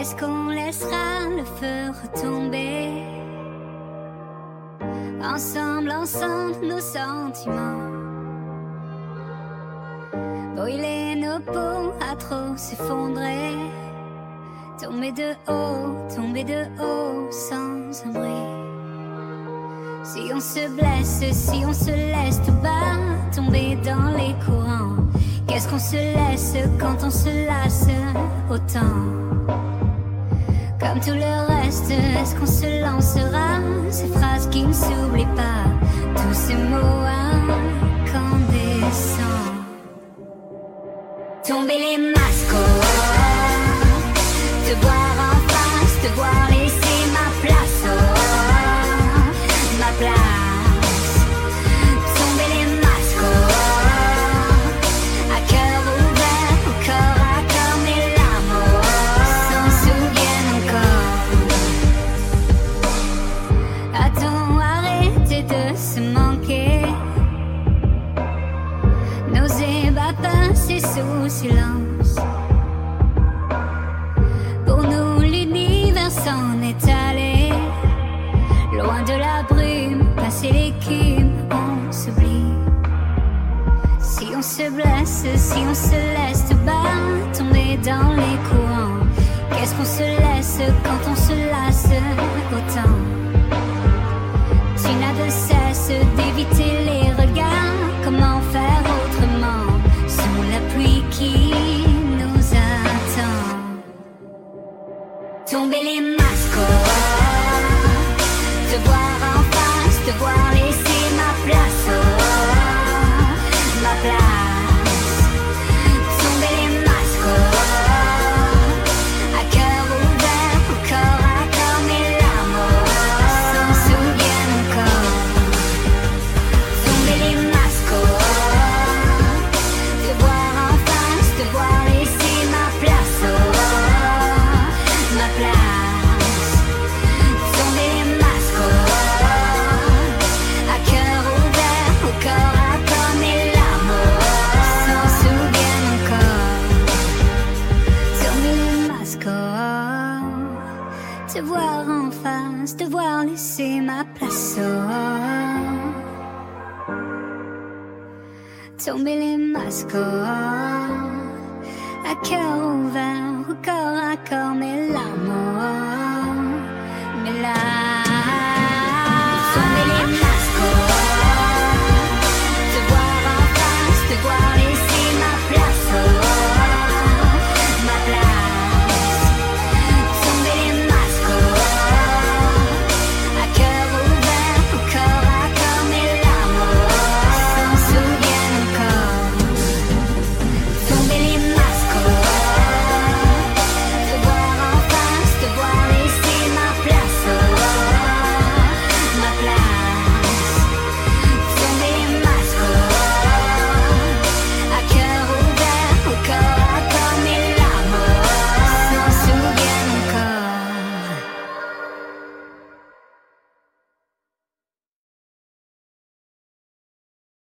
Est-ce qu'on laissera le feu retomber? Ensemble, ensemble, nos sentiments. Brûler nos peaux à trop s'effondrer. Tomber de haut, tomber de haut sans abri. Si on se blesse, si on se laisse tout bas, tomber dans les courants. Qu'est-ce qu'on se laisse quand on se lasse autant? Tout le reste, est-ce qu'on se lancera? Ces phrases qui ne s'oublient pas, tous ces mots incandescents. Tomber les masques, oh, te voir passer sous silence. Pour nous, l'univers s'en est allé. Loin de la brume, passer l'écume, on s'oublie. Si on se blesse, si on se laisse tomber dans les courants. Qu'est-ce qu'on se laisse quand on se lasse autant? Tomber les masques, oh, te voir en face, te voir te voir en face, te voir laisser ma place, oh. Tomber les masques, à cœur ouvert, corps à corps, mais l'amour.